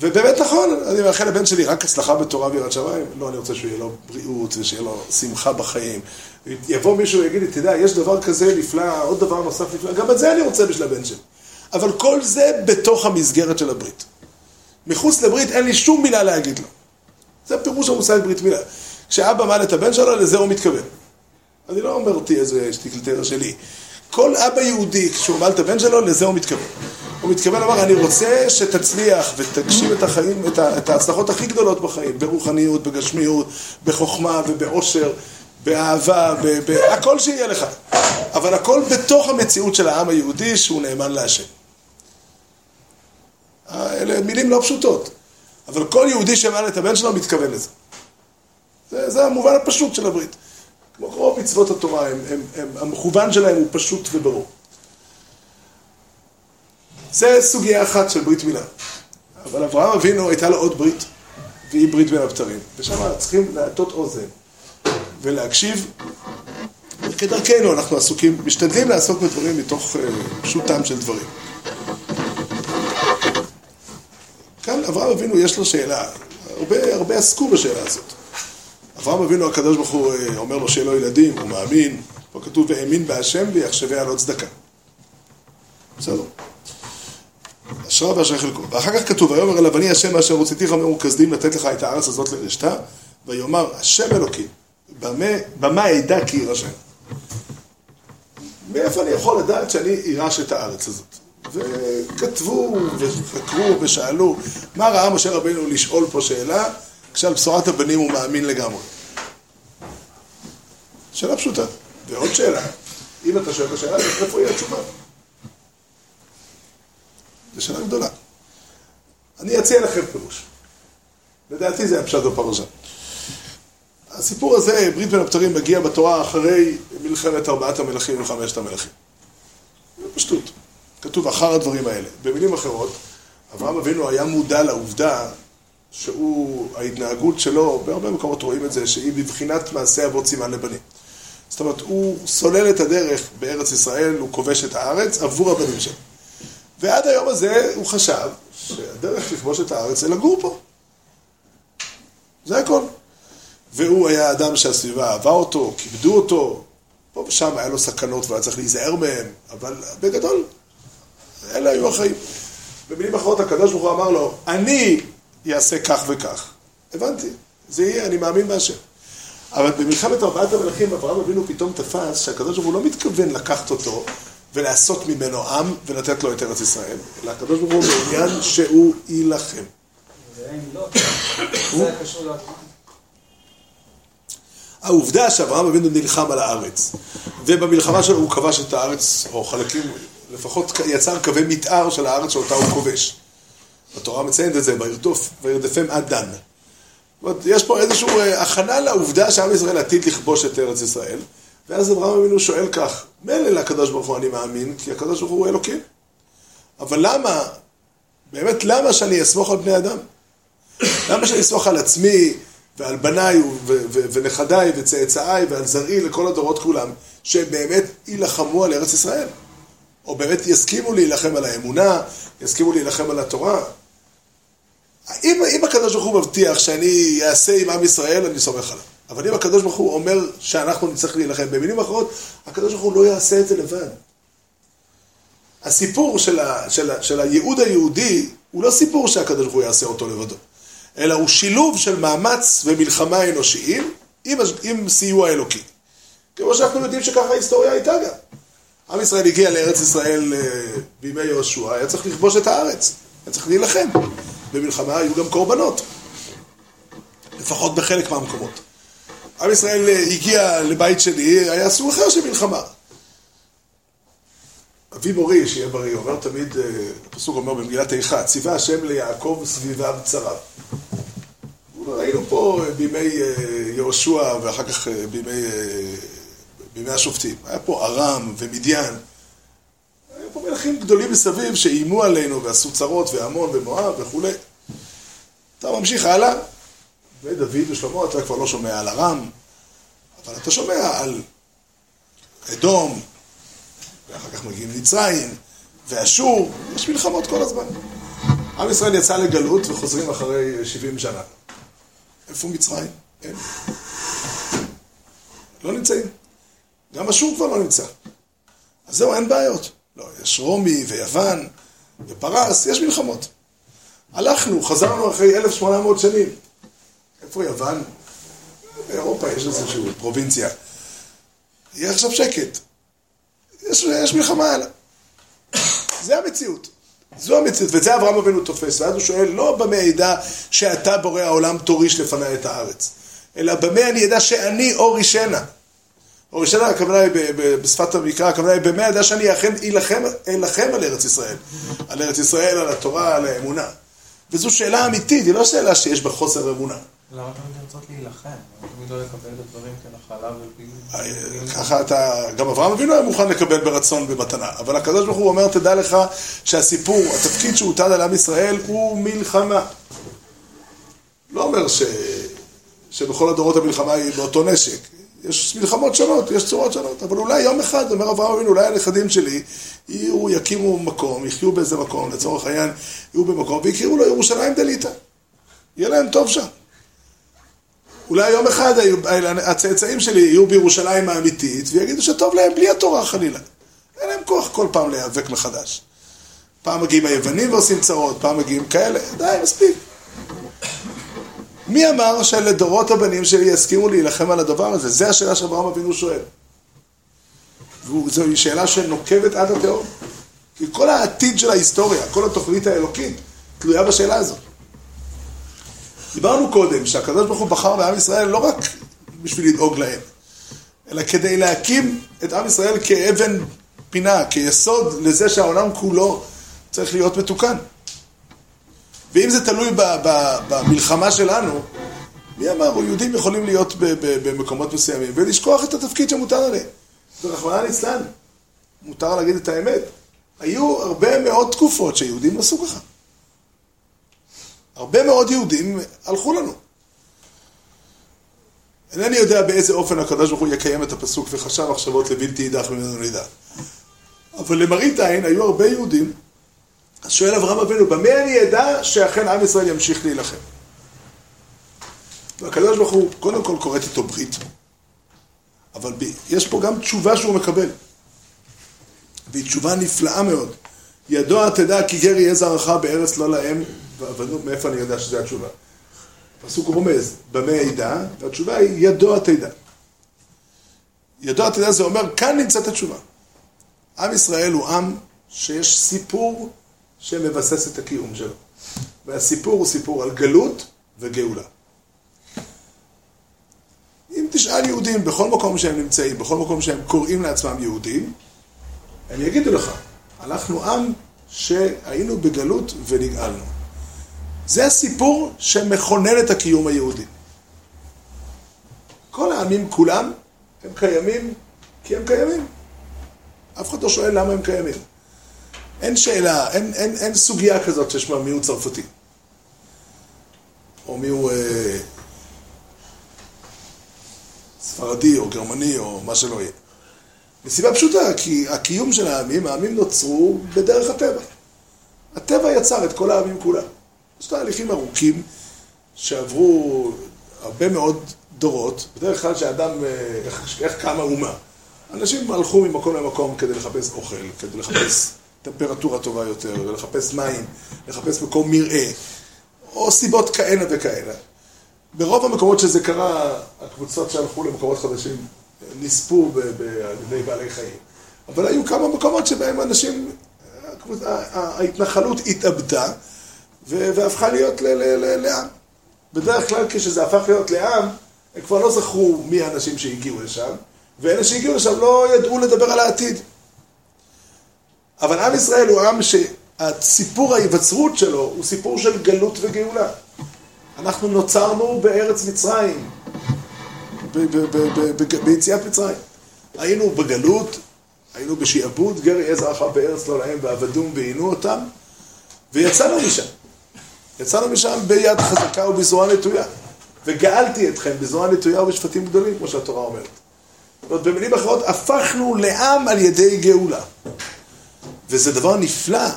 Speaker 1: ובאמת נכון, אני מאחל לבן שלי רק הצלחה בתורה ויראת שמיים. לא, אני רוצה שיהיה לו בריאות ושיהיה לו שמחה בחיים. יבוא מישהו ויגיד לי, תדע, יש דבר כזה נפלא, עוד דבר נוסף נפלא, גם את זה אני רוצה בשביל הבן שלי. אבל כל זה בתוך המסגרת של הברית. מחוץ לברית אין לי שום מילה להגיד לו. זה פירוש המושג ברית מילה. כשאבא מעל את הבן שלו, לזה הוא מתכוון. אני לא אומר אותי איזה שטיקלטר שלי. כל אבא יהודי, כשהוא מעל את הבן שלו, לזה הוא מתכוון. הוא מתכוון לומר, אני רוצה שתצליח ותגשים את החיים, את, ההצלחות הכי גדולות בחיים, ברוחניות, בגשמיות, בחוכמה ובאושר, באהבה, בהכל שיהיה לך. אבל הכל בתוך המציאות של העם היהודי שהוא נאמן להשם. אלה מילים לא פשוטות, אבל כל יהודי שמעל את הבן שלו מתכוון לזה. זה, זה המובן הפשוט של הברית. כמו רוב מצוות התורה, הם, הם, הם, המכוון שלהם הוא פשוט וברור. זה סוגיה אחת של ברית מילה. אבל אברהם אבינו הייתה לו עוד ברית, והיא ברית בין הבתרים. ושם צריכים להטות אוזן ולהקשיב. וכדרכנו אנחנו עסוקים, משתדלים לעסוק בדברים מתוך uh, פשוטם של דברים. כאן אברהם אבינו יש לו שאלה. הרבה, הרבה עסקו בשאלה הזאת. אברהם אבינו הקדוש ברוך הוא אה, אומר לו שיהיה לו ילדים, הוא מאמין, פה כתוב והאמין בהשם ויחשביה לו צדקה. בסדר. אשרה ואשר חלקו. ואחר כך כתוב, ויאמר אליו אני השם אשר הוצאתיך ממורכזדים לתת לך את הארץ הזאת לרשתה, ויאמר השם אלוקים, במה אדע כי יירשם. מאיפה אני יכול לדעת שאני אירש את הארץ הזאת? וכתבו וחקרו ושאלו, מה ראה משה רבינו לשאול פה שאלה, כשעל בשורת הבנים הוא מאמין לגמרי? שאלה פשוטה. ועוד שאלה, אם אתה שואל את השאלה, איפה יהיה התשובה? זו שאלה גדולה. אני אציע לכם פירוש. לדעתי זה הפשט בפרשה. הסיפור הזה, ברית בין הבתרים, מגיע בתורה אחרי מלחמת ארבעת המלכים וחמשת המלכים. פשטות. כתוב אחר הדברים האלה. במילים אחרות, אברהם אבינו היה מודע לעובדה שהוא, ההתנהגות שלו, בהרבה מקומות רואים את זה, שהיא בבחינת מעשה אבות סימן לבנים. זאת אומרת, הוא סולל את הדרך בארץ ישראל, הוא כובש את הארץ עבור הבנים שלו. ועד היום הזה הוא חשב שהדרך לכבוש את הארץ זה לגור פה. זה הכל. והוא היה אדם שהסביבה אהבה אותו, כיבדו אותו, פה ושם היה לו סכנות והיה צריך להיזהר מהם, אבל בגדול, אלה היו החיים. במילים אחרות הקדוש ברוך הוא אמר לו, אני אעשה כך וכך. הבנתי, זה יהיה, אני מאמין בהשם. אבל במלחמת ארבעת המלכים אברהם אבינו פתאום תפס שהקדוש ברוך הוא לא מתכוון לקחת אותו ולעשות ממנו עם ולתת לו את ארץ ישראל, אלא הקדוש ברוך הוא מעוניין שהוא יילחם. העובדה שאברהם אבינו נלחם על הארץ, ובמלחמה שלו הוא כבש את הארץ, או חלקים, לפחות יצר קווי מתאר של הארץ שאותה הוא כובש. התורה מציינת את זה, וירדוף, וירדפם עד דן. זאת אומרת, יש פה איזושהי אה, הכנה לעובדה שעם ישראל עתיד לכבוש את ארץ ישראל, ואז אברהם אבינו שואל כך, מילא לקדוש ברוך הוא אני מאמין, כי הקדוש ברוך הוא אלוקים. אבל למה, באמת למה שאני אסמוך על בני אדם? למה שאני אסמוך על עצמי ועל בניי ונכדיי וצאצאיי ועל זרעי לכל הדורות כולם, שבאמת יילחמו על ארץ ישראל? או באמת יסכימו להילחם על האמונה, יסכימו להילחם על התורה? אם, אם הקדוש ברוך הוא מבטיח שאני אעשה עם עם ישראל, אני סומך עליו. אבל אם הקדוש ברוך הוא אומר שאנחנו נצטרך להילחם, במילים אחרות, הקדוש ברוך הוא לא יעשה את זה לבד. הסיפור של, ה, של, ה, של הייעוד היהודי הוא לא סיפור שהקדוש ברוך הוא יעשה אותו לבדו, אלא הוא שילוב של מאמץ ומלחמה אנושיים עם, עם סיוע אלוקי. כמו שאנחנו יודעים שככה ההיסטוריה הייתה גם. עם ישראל הגיע לארץ ישראל אה, בימי יהושע, היה צריך לכבוש את הארץ, היה צריך להילחם. במלחמה היו גם קורבנות, לפחות בחלק מהמקומות. עם ישראל אה, הגיע לבית שלי, היה סוג אחר של מלחמה. אבי מורי, שיהיה בריא, אומר תמיד, אה, הפסוק אומר במגילת איכה, ציווה השם ליעקב סביביו צריו. ראינו פה בימי יהושע ואחר כך בימי, בימי השופטים. היה פה ארם ומדיין. מלכים גדולים מסביב שאיימו עלינו ועשו צרות ועמון ומואב וכולי. אתה ממשיך הלאה, ודוד ושלמה אתה כבר לא שומע על ארם, אבל אתה שומע על אדום, ואחר כך מגיעים מצרים, ואשור, יש מלחמות כל הזמן. עם ישראל יצא לגלות וחוזרים אחרי 70 שנה. איפה מצרים? אין. לא נמצאים. גם אשור כבר לא נמצא. אז זהו, אין בעיות. לא, יש רומי ויוון ופרס, יש מלחמות. הלכנו, חזרנו אחרי 1,800 שנים. איפה יוון? באירופה יש איזושהי פרובינציה. יהיה עכשיו שקט. יש, יש מלחמה הלאה. זה המציאות. זו המציאות, ואת זה אברהם אבינו תופס. ואז הוא שואל, לא במה אדע שאתה בורא העולם תוריש לפניי את הארץ, אלא במה אני אדע שאני אור או ראשונה, הכוונה היא בשפת המקרא, הכוונה היא במה ידע שאני אכן אלחם על ארץ ישראל. על ארץ ישראל, על התורה, על האמונה. וזו שאלה אמיתית, היא לא שאלה שיש בה חוסר אמונה.
Speaker 2: למה תמיד לרצות להילחם? תמיד לא לקבל את הדברים כנחלה
Speaker 1: ופעילות? ככה אתה, גם אברהם אבינו היה מוכן לקבל ברצון במתנה, אבל הקדוש ברוך הוא אומר, תדע לך שהסיפור, התפקיד שהוטל על עם ישראל הוא מלחמה. לא אומר ש... שבכל הדורות המלחמה היא באותו נשק. יש מלחמות שונות, יש צורות שונות, אבל אולי יום אחד, אומר אברהם אבינו, אולי הנכדים שלי יהיו, יקימו מקום, יחיו באיזה מקום, לצורך העניין, יהיו במקום, ויקראו לו ירושלים דליטא. יהיה להם טוב שם. אולי יום אחד הצאצאים שלי יהיו בירושלים האמיתית ויגידו שטוב להם בלי התורה חלילה. אין להם כוח כל פעם להיאבק מחדש. פעם מגיעים היוונים ועושים צרות, פעם מגיעים כאלה, די, מספיק. מי אמר שלדורות הבנים שלי יסכימו להילחם על הדבר הזה? זו השאלה שאברהם אבינו שואל. וזו שאלה שנוקבת עד התהום. כי כל העתיד של ההיסטוריה, כל התוכנית האלוקית, תלויה בשאלה הזאת. דיברנו קודם שהקדוש ברוך הוא בחר בעם ישראל לא רק בשביל לדאוג להם, אלא כדי להקים את עם ישראל כאבן פינה, כיסוד לזה שהעולם כולו צריך להיות מתוקן. ואם זה תלוי במלחמה שלנו, מי אמר, יהודים יכולים להיות במקומות מסוימים ולשכוח את התפקיד שמוטל עליהם. ורחמנא ליצלן, מותר להגיד את האמת. היו הרבה מאוד תקופות שיהודים עשו ככה. הרבה מאוד יהודים הלכו לנו. אינני יודע באיזה אופן הקדוש ברוך הוא יקיים את הפסוק וחשב מחשבות לבלתי יידח ממנו נידח. אבל למראית עין היו הרבה יהודים, אז שואל אברהם אבינו, במה אני אדע שאכן עם ישראל ימשיך להילחם? והקדוש ברוך הוא קודם כל כורת איתו ברית, אבל ב- יש פה גם תשובה שהוא מקבל, והיא תשובה נפלאה מאוד. ידוע תדע כי גר יהיה זרעך בארץ לא להם, ועבדנו, מאיפה אני יודע שזו התשובה? הפסוק רומז, במה ידע, והתשובה היא ידוע תדע. ידוע תדע זה אומר, כאן נמצאת התשובה. עם ישראל הוא עם שיש סיפור שמבסס את הקיום שלו. והסיפור הוא סיפור על גלות וגאולה. אם תשאל יהודים בכל מקום שהם נמצאים, בכל מקום שהם קוראים לעצמם יהודים, הם יגידו לך, אנחנו עם שהיינו בגלות ונגאלנו. זה הסיפור שמכונן את הקיום היהודי. כל העמים כולם, הם קיימים כי הם קיימים. אף אחד לא שואל למה הם קיימים. אין שאלה, אין, אין, אין סוגיה כזאת ששמה מיהו צרפתי. או מיהו אה, ספרדי או גרמני או מה שלא יהיה. מסיבה פשוטה, כי הקיום של העמים, העמים נוצרו בדרך הטבע. הטבע יצר את כל העמים כולם. יש תהליכים ארוכים שעברו הרבה מאוד דורות, בדרך כלל שאדם, אה, איך, איך קמה אומה. אנשים הלכו ממקום למקום כדי לחפש אוכל, כדי לחפש טמפרטורה טובה יותר, לחפש מים, לחפש מקום מרעה, או סיבות כאלה וכאלה. ברוב המקומות שזה קרה, הקבוצות שהלכו למקומות חדשים נספו על ידי בעלי חיים. אבל היו כמה מקומות שבהם אנשים, ההתנחלות התאבדה והפכה להיות לעם. בדרך כלל כשזה הפך להיות לעם, הם כבר לא זכרו מי האנשים שהגיעו לשם, ואלה שהגיעו לשם לא ידעו לדבר על העתיד. אבל עם ישראל הוא עם שהסיפור ההיווצרות שלו הוא סיפור של גלות וגאולה. אנחנו נוצרנו בארץ מצרים, ביציאת מצרים. היינו בגלות, היינו בשעבוד, גר יהיה זרעך בארץ לא להם ועבדום ועינו אותם, ויצאנו משם. יצאנו משם ביד חזקה ובזרוע נטויה. וגאלתי אתכם בזרוע נטויה ובשפטים גדולים, כמו שהתורה אומרת. זאת אומרת, במילים אחרות, הפכנו לעם על ידי גאולה. וזה דבר נפלא.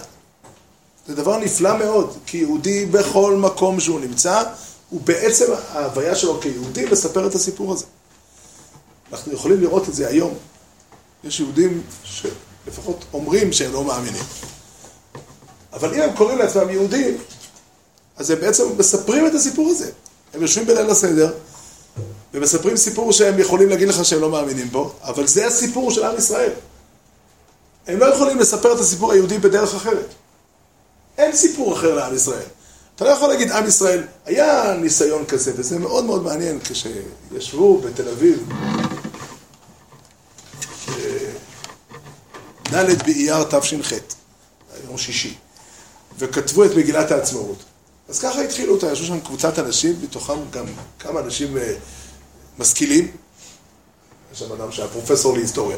Speaker 1: זה דבר נפלא מאוד, כי יהודי בכל מקום שהוא נמצא, הוא בעצם, ההוויה שלו כיהודי לספר את הסיפור הזה. אנחנו יכולים לראות את זה היום. יש יהודים שלפחות אומרים שהם לא מאמינים. אבל אם הם קוראים לעצמם יהודים, אז הם בעצם מספרים את הסיפור הזה. הם יושבים בליל הסדר, ומספרים סיפור שהם יכולים להגיד לך שהם לא מאמינים בו, אבל זה הסיפור של עם ישראל. הם לא יכולים לספר את הסיפור היהודי בדרך אחרת. אין סיפור אחר לעם ישראל. אתה לא יכול להגיד, עם ישראל, היה ניסיון כזה, וזה מאוד מאוד מעניין, כשישבו בתל אביב, ד' באייר תש"ח, יום שישי, וכתבו את מגילת העצמאות. אז ככה התחילו אותה, ישבו שם קבוצת אנשים, מתוכם גם כמה אנשים אה, משכילים. יש שם אדם שהיה פרופסור להיסטוריה.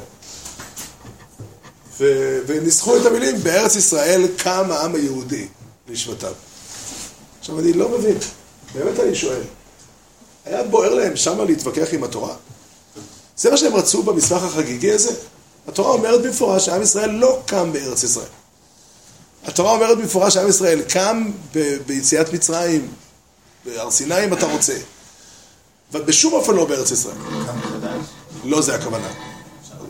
Speaker 1: ו- וניסחו את המילים, בארץ ישראל קם העם היהודי לשבטיו. עכשיו, אני לא מבין, באמת אני שואל, היה בוער להם שמה להתווכח עם התורה? זה מה שהם רצו במסמך החגיגי הזה? התורה אומרת במפורש שעם ישראל לא קם בארץ ישראל. התורה אומרת במפורש שעם ישראל קם ב- ביציאת מצרים, בהר סיני אם אתה רוצה. אבל בשום אופן לא בארץ ישראל. לא זה הכוונה.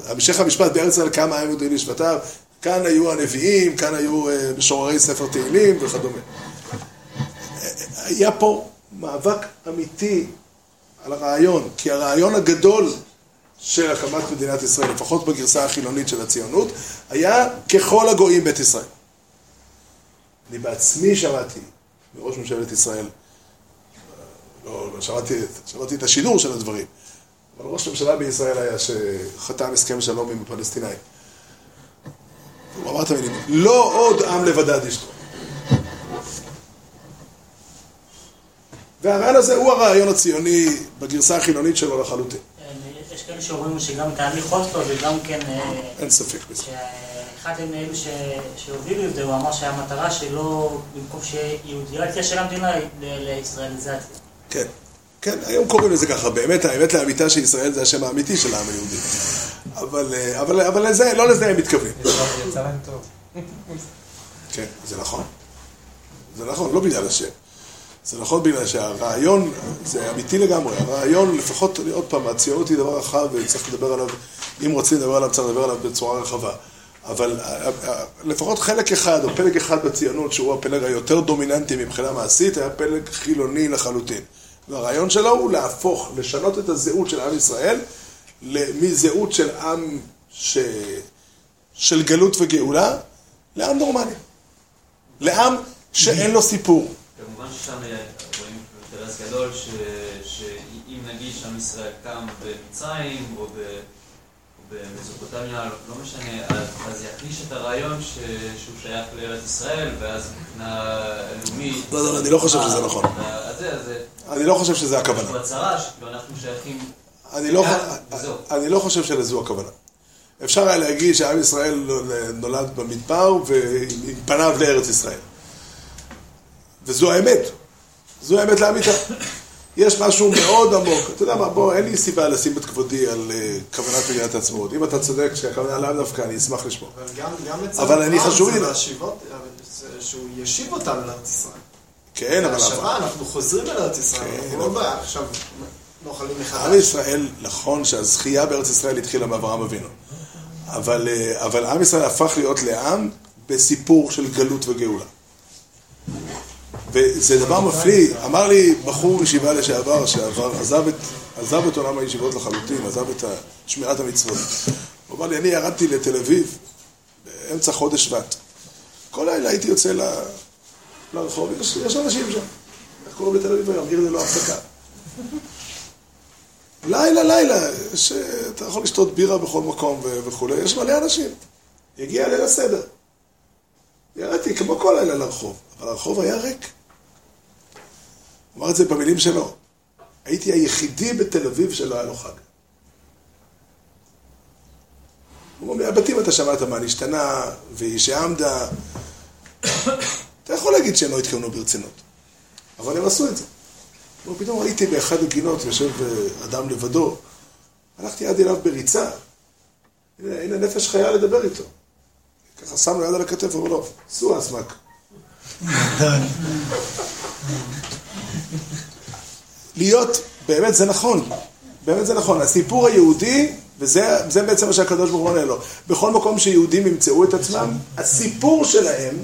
Speaker 1: המשך המשפט בארץ ישראל קם העם יהודי לשבטיו, כאן היו הנביאים, כאן היו אה, משוררי ספר תהילים וכדומה. היה פה מאבק אמיתי על הרעיון, כי הרעיון הגדול של הקמת מדינת ישראל, לפחות בגרסה החילונית של הציונות, היה ככל הגויים בית ישראל. אני בעצמי שמעתי מראש ממשלת ישראל, לא, לא שמעתי, שמעתי את השידור של הדברים, אבל ראש הממשלה בישראל היה שחתם הסכם שלום עם הפלסטינאים. הוא אמר את המילים, לא עוד עם לבדד ישתו. והרעיון הזה הוא הרעיון הציוני בגרסה החילונית שלו לחלוטין.
Speaker 4: יש כאלה שאומרים שגם תהליך אוסלו זה גם כן... אה,
Speaker 1: אין ספק בזה.
Speaker 4: מאלו ש- שהובילו את זה, הוא אמר שהמטרה שלו, במקום שיהודיאציה של המדינה, לישראליזציה.
Speaker 1: כן, כן, היום קוראים לזה ככה, באמת, האמת לאמיתה שישראל זה השם האמיתי של העם היהודי. אבל, אה, אבל, אבל לזה, לא לזה הם מתכוונים.
Speaker 2: יצא להם טוב.
Speaker 1: כן, זה נכון. זה נכון, לא בגלל השם. זה נכון בגלל שהרעיון, זה אמיתי לגמרי, הרעיון, לפחות, עוד פעם, הציונות היא דבר רחב וצריך לדבר עליו, אם רוצים לדבר עליו, צריך לדבר עליו בצורה רחבה. אבל אה, אה, לפחות חלק אחד, או פלג אחד בציונות, שהוא הפלג היותר דומיננטי מבחינה מעשית, היה פלג חילוני לחלוטין. והרעיון שלו הוא להפוך, לשנות את הזהות של עם ישראל מזהות של עם ש... של גלות וגאולה, לעם נורמלי. לעם שאין לו סיפור.
Speaker 5: כמובן ששם רואים אינטרס גדול, שאם נגיד שעם ישראל קם במצרים או ב- במסופוטמיה, לא משנה, אז, יחליש את הרעיון שהוא שייך לארץ ישראל, ואז מבחינה לאומית...
Speaker 1: לא, לא, אני לא חושב שזה נכון.
Speaker 5: אז זה...
Speaker 1: אני לא חושב שזה הכוונה.
Speaker 5: פה הצהרה שאנחנו שייכים...
Speaker 1: אני לא. אני לא חושב שלזו הכוונה. אפשר היה להגיד שעם ישראל נולד במדבר ועם פניו לארץ ישראל. וזו האמת. זו האמת לאמיתה. יש משהו מאוד עמוק. אתה יודע מה, בוא, אין לי סיבה לשים את כבודי על אה, כוונת מדינת העצמאות. אם אתה צודק שהכוונה לאו דווקא, אני אשמח לשמוע.
Speaker 6: אבל
Speaker 1: אני חשוב לי-
Speaker 6: שהוא ישיב אותנו לארץ ישראל.
Speaker 1: כן, אבל...
Speaker 6: השבה, אנחנו חוזרים אל ארץ ישראל,
Speaker 1: כן,
Speaker 6: אנחנו לא עכשיו נוחלים
Speaker 1: עם
Speaker 6: מחדש.
Speaker 1: ישראל, נכון שהזכייה בארץ ישראל התחילה מאברהם אבינו. אבל, אה, אבל עם ישראל הפך להיות לעם בסיפור של גלות וגאולה. וזה דבר מפליא. אמר לי בחור ישיבה לשעבר שעבר, עזב את, עזב את עולם הישיבות לחלוטין, עזב את שמירת המצוות. הוא אמר לי, אני ירדתי לתל אביב באמצע חודש שבט. כל לילה הייתי יוצא ל... לרחוב, יש, יש אנשים שם. איך קוראים לתל אביב היום? עיר ללא הפסקה. לילה, לילה, יש, אתה יכול לשתות בירה בכל מקום ו- וכולי, יש מלא אנשים. יגיע ליל הסדר. ירדתי כמו כל לילה לרחוב, אבל הרחוב היה ריק. הוא אמר את זה במילים שלו. הייתי היחידי בתל אביב שלא היה לו חג. הוא אומר, מהבתים אתה שמעת מה נשתנה, והיא שעמדה. אתה יכול להגיד שהם לא התכוונו ברצינות, אבל הם עשו את זה. ופתאום ראיתי באחד הגינות, יושב אה, אדם לבדו, הלכתי עד אליו בריצה, הנה, הנה נפש חיה לדבר איתו. ככה שם לו יד על הכתף, אמר לו, סעו אסמק. להיות, באמת זה נכון, באמת זה נכון, הסיפור היהודי, וזה זה בעצם מה שהקדוש ברוך הוא עונה לו, בכל מקום שיהודים ימצאו את עצמם, הסיפור שלהם,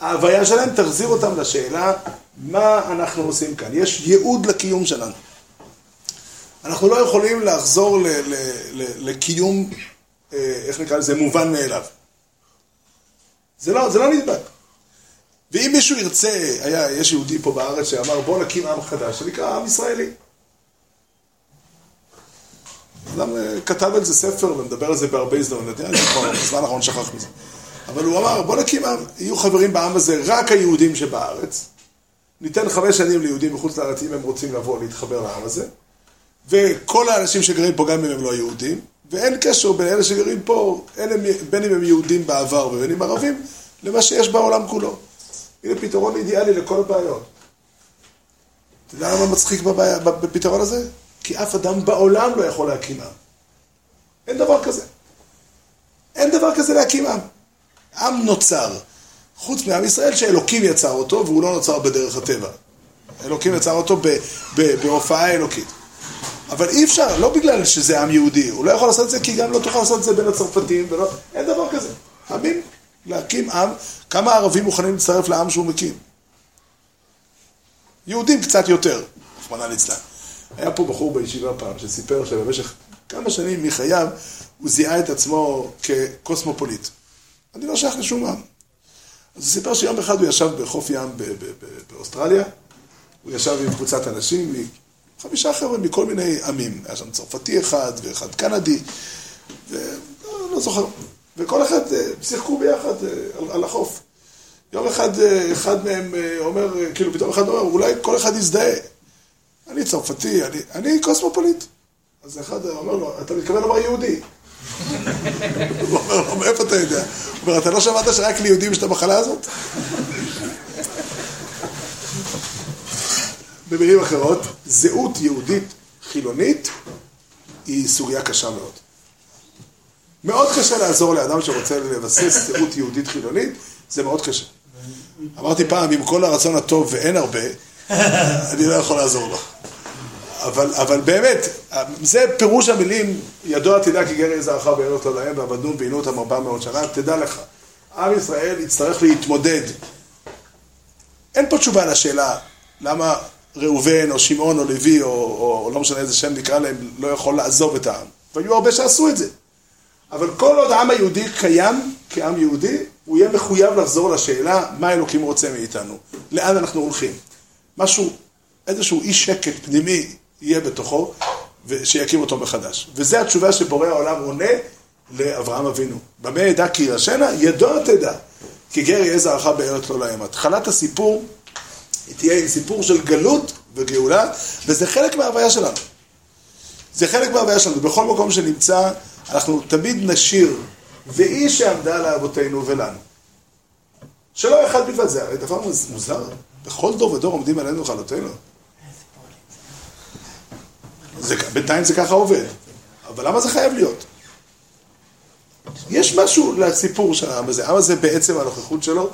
Speaker 1: ההוויה שלהם תחזיר אותם לשאלה, מה אנחנו עושים כאן? יש ייעוד לקיום שלנו. אנחנו לא יכולים לחזור ל- ל- ל- לקיום, אה, איך נקרא לזה, מובן מאליו. זה לא, זה לא נדבק. ואם מישהו ירצה, היה, יש יהודי פה בארץ שאמר בוא נקים עם חדש, שנקרא עם ישראלי. אדם אה, כתב על זה ספר ומדבר על זה בהרבה הזדמנות, אני כבר בזמן האחרון שכח מזה. אבל הוא אמר, בוא נקים עם, יהיו חברים בעם הזה רק היהודים שבארץ, ניתן חמש שנים ליהודים מחוץ לארץ אם הם רוצים לבוא להתחבר לעם הזה, וכל האנשים שגרים פה גם אם הם לא יהודים, ואין קשר בין אלה שגרים פה, אלה, בין אם הם יהודים בעבר ובין אם ערבים, למה שיש בעולם כולו. הנה פתרון אידיאלי לכל הבעיות. אתה יודע למה מצחיק בבעיה, בפתרון הזה? כי אף אדם בעולם לא יכול להקים עם. אין דבר כזה. אין דבר כזה להקים עם. עם נוצר. חוץ מעם ישראל שאלוקים יצר אותו והוא לא נוצר בדרך הטבע. אלוקים יצר אותו בהופעה אלוקית. אבל אי אפשר, לא בגלל שזה עם יהודי, הוא לא יכול לעשות את זה כי גם לא תוכל לעשות את זה בין הצרפתים, ולא, אין דבר כזה. עמים, להקים עם, כמה ערבים מוכנים להצטרף לעם שהוא מקים? יהודים קצת יותר, רחמנא ליצלן. היה פה בחור בישיבה פעם שסיפר שבמשך כמה שנים מחייו הוא זיהה את עצמו כקוסמופוליט. אני לא שייך לשום עם. אז הוא סיפר שיום אחד הוא ישב בחוף ים באוסטרליה, הוא ישב עם קבוצת אנשים, חמישה חבר'ה מכל מיני עמים. היה שם צרפתי אחד ואחד קנדי, ולא לא זוכר. וכל אחד אה, שיחקו ביחד אה, על, החוף. יום אחד, אה, אחד מהם אומר, כאילו פתאום אחד אומר, אולי כל אחד יזדהה. אני צרפתי, אני, אני קוסמופוליט. אז אחד אומר לו, אתה מתכוון לומר יהודי. הוא אומר לו, מאיפה אתה יודע? הוא אומר, אתה לא שמעת שרק ליהודים יש את המחלה הזאת? במילים אחרות, זהות יהודית חילונית היא סוגיה קשה מאוד. מאוד קשה לעזור לאדם שרוצה לבסס זהות יהודית חילונית, זה מאוד קשה. אמרתי פעם, עם כל הרצון הטוב ואין הרבה, אני לא יכול לעזור לו. אבל, אבל באמת, זה פירוש המילים, ידוע תדע כי גר יזרעך בארץ לא להם ועבדום ועינו אותם ארבע מאות שנה, תדע לך, עם ישראל יצטרך להתמודד. אין פה תשובה לשאלה למה ראובן או שמעון או לוי או, או, או לא משנה איזה שם נקרא להם, לא יכול לעזוב את העם. והיו הרבה שעשו את זה. אבל כל עוד העם היהודי קיים כעם יהודי, הוא יהיה מחויב לחזור לשאלה מה אלוקים רוצה מאיתנו, לאן אנחנו הולכים. משהו, איזשהו אי שקט פנימי יהיה בתוכו, ושיקים אותו מחדש. וזו התשובה שבורא העולם עונה לאברהם אבינו. במה ידע כי ירשנה? ידוע תדע. כי גר יהיה זרעך בארץ לא להם. התחלת הסיפור היא תהיה עם סיפור של גלות וגאולה, וזה חלק מההוויה שלנו. זה חלק מההוויה שלנו. בכל מקום שנמצא, אנחנו תמיד נשיר, והיא שעמדה לאבותינו ולנו. שלא אחד בלבד זה, הרי דבר מוזר. בכל דור ודור עומדים עלינו. זה, בינתיים זה ככה עובד. אבל למה זה חייב להיות? יש משהו לסיפור של העם הזה. העם הזה בעצם הנוכחות שלו,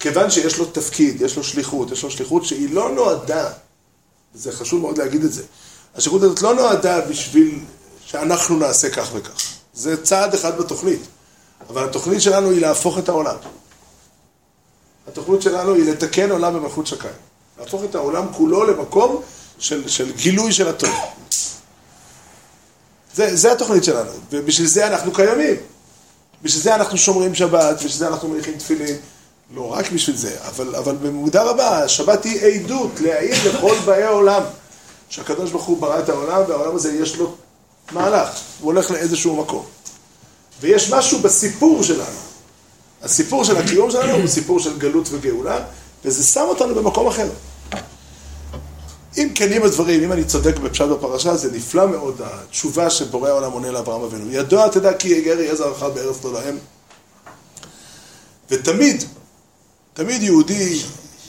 Speaker 1: כיוון שיש לו תפקיד, יש לו שליחות, יש לו שליחות שהיא לא נועדה, זה חשוב מאוד להגיד את זה, השליחות הזאת לא נועדה בשביל שאנחנו נעשה כך וכך. זה צעד אחד בתוכנית. אבל התוכנית שלנו היא להפוך את העולם. התוכנית שלנו היא לתקן עולם במלכות שקיים. להפוך את העולם כולו למקום של, של גילוי של הטוב. זה, זה התוכנית שלנו, ובשביל זה אנחנו קיימים. בשביל זה אנחנו שומרים שבת, בשביל זה אנחנו מניחים תפילין. לא רק בשביל זה, אבל, אבל במידה רבה, השבת היא עדות להעיד לכל באי העולם. שהקדוש ברוך הוא ברא את העולם, והעולם הזה יש לו מהלך, הוא הולך לאיזשהו מקום. ויש משהו בסיפור שלנו. הסיפור של הקיום שלנו הוא סיפור של גלות וגאולה, וזה שם אותנו במקום אחר. אם כנים הדברים, אם אני צודק בפשט בפרשה, זה נפלא מאוד, התשובה שבורא העולם עונה לאברהם אבינו. ידוע תדע כי יגר יהיה זרעך בארץ לא להם. ותמיד, תמיד יהודי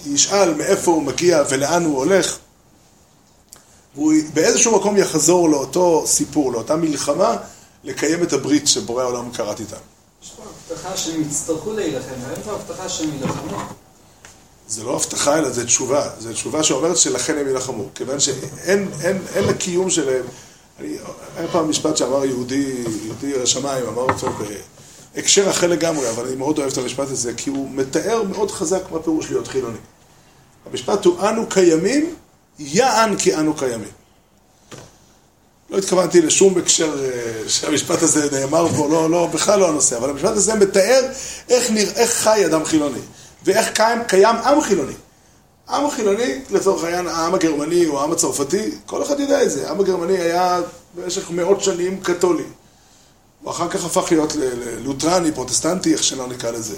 Speaker 1: ישאל מאיפה הוא מגיע ולאן הוא הולך, והוא באיזשהו מקום יחזור לאותו סיפור, לאותה מלחמה, לקיים את הברית שבורא העולם כרת איתם.
Speaker 7: יש פה הבטחה שהם יצטרכו להילחם, ואין פה הבטחה שהם יילחמו.
Speaker 1: זה לא הבטחה, אלא זה תשובה. זו תשובה שאומרת שלכן הם יילחמו. כיוון שאין אין, אין לקיום שלהם. אני, היה פעם משפט שאמר יהודי, יהודי השמיים, אמר אותו בהקשר אחר לגמרי, אבל אני מאוד אוהב את המשפט הזה, כי הוא מתאר מאוד חזק מה פירוש להיות חילוני. המשפט הוא אנו קיימים, יען כי אנו קיימים. לא התכוונתי לשום הקשר אה, שהמשפט הזה נאמר פה, לא, לא, בכלל לא הנושא, אבל המשפט הזה מתאר איך, נרא, איך חי אדם חילוני. ואיך קיים, קיים עם חילוני. עם חילוני, לצורך העניין, העם הגרמני או העם הצרפתי, כל אחד יודע את זה. העם הגרמני היה במשך מאות שנים קתולי. הוא אחר כך הפך להיות ללותרני, פרוטסטנטי, איך שלא נקרא לזה.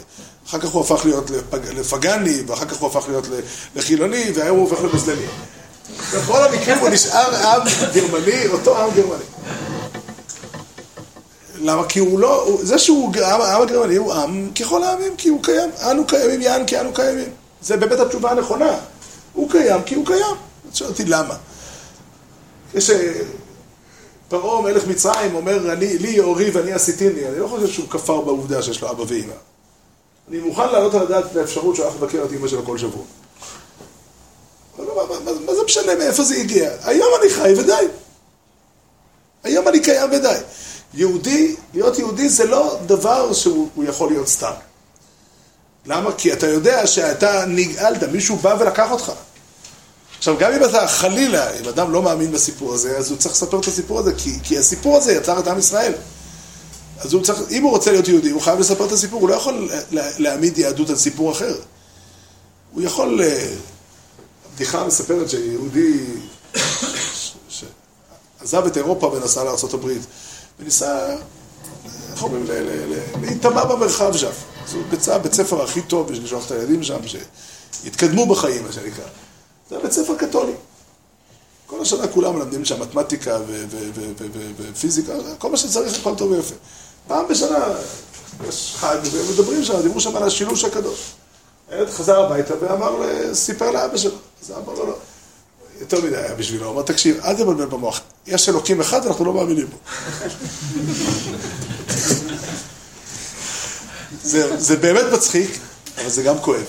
Speaker 1: אחר כך הוא הפך להיות לפג... לפגני, ואחר כך הוא הפך להיות לחילוני, והיום הוא הופך למוסלמי. בכל המקרים הוא נשאר עם גרמני, אותו עם גרמני. למה? כי הוא לא, זה שהוא העם הגרמני הוא עם ככל העמים, כי הוא קיים. אנו קיימים יען כי אנו קיימים. זה באמת התשובה הנכונה. הוא קיים כי הוא קיים. אז שואל אותי למה. כשפרעה מלך מצרים אומר, אני, לי אורי ואני עשיתיני, אני לא חושב שהוא כפר בעובדה שיש לו אבא ואמא. אני מוכן להעלות על הדעת את האפשרות שהוא הלך לבקר את אמא שלו כל שבוע. מה, זה משנה מאיפה זה הגיע? היום אני חי ודי. היום אני קיים ודי. יהודי, להיות יהודי זה לא דבר שהוא הוא יכול להיות סתם. למה? כי אתה יודע שאתה נגאלת, מישהו בא ולקח אותך. עכשיו, גם אם אתה חלילה, אם אדם לא מאמין בסיפור הזה, אז הוא צריך לספר את הסיפור הזה, כי, כי הסיפור הזה יצר את עם ישראל. אז הוא צריך, אם הוא רוצה להיות יהודי, הוא חייב לספר את הסיפור, הוא לא יכול לה- להעמיד יהדות על סיפור אחר. הוא יכול... הבדיחה מספרת שיהודי שעזב את אירופה ונסע לארה"ב, וניסה, איך אומרים, להיטמע במרחב שם. אז הוא ביצע הבית ספר הכי טוב בשביל לשלוח את הילדים שם, שיתקדמו בחיים, מה שנקרא. זה בית ספר קתולי. כל השנה כולם מלמדים שם מתמטיקה ופיזיקה, כל מה שצריך, הכל טוב ויפה. פעם בשנה יש חג, ומדברים שם, דיברו שם על השילוש הקדוש. הילד חזר הביתה ואמר, סיפר לאבא שלו. אבא אמר לו, יותר מדי היה בשבילו, הוא אמר, תקשיב, אל תבלבל במוח. יש אלוקים אחד, אנחנו לא מאמינים בו. זה, זה באמת מצחיק, אבל זה גם כואב.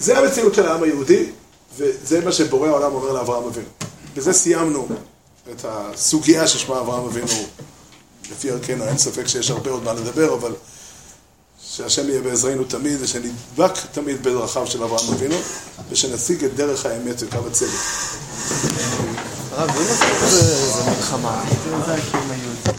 Speaker 1: זה המציאות של העם היהודי, וזה מה שבורא העולם אומר לאברהם אבינו. בזה סיימנו את הסוגיה ששמה אברהם אבינו, לפי ערכנו, אין ספק שיש הרבה עוד מה לדבר, אבל שהשם יהיה בעזרנו תמיד, ושנדבק תמיד בדרכיו של אברהם אבינו, ושנשיג את דרך האמת וקו הצדק.
Speaker 7: הרב, זה מלחמה,
Speaker 3: הקיום היהודי.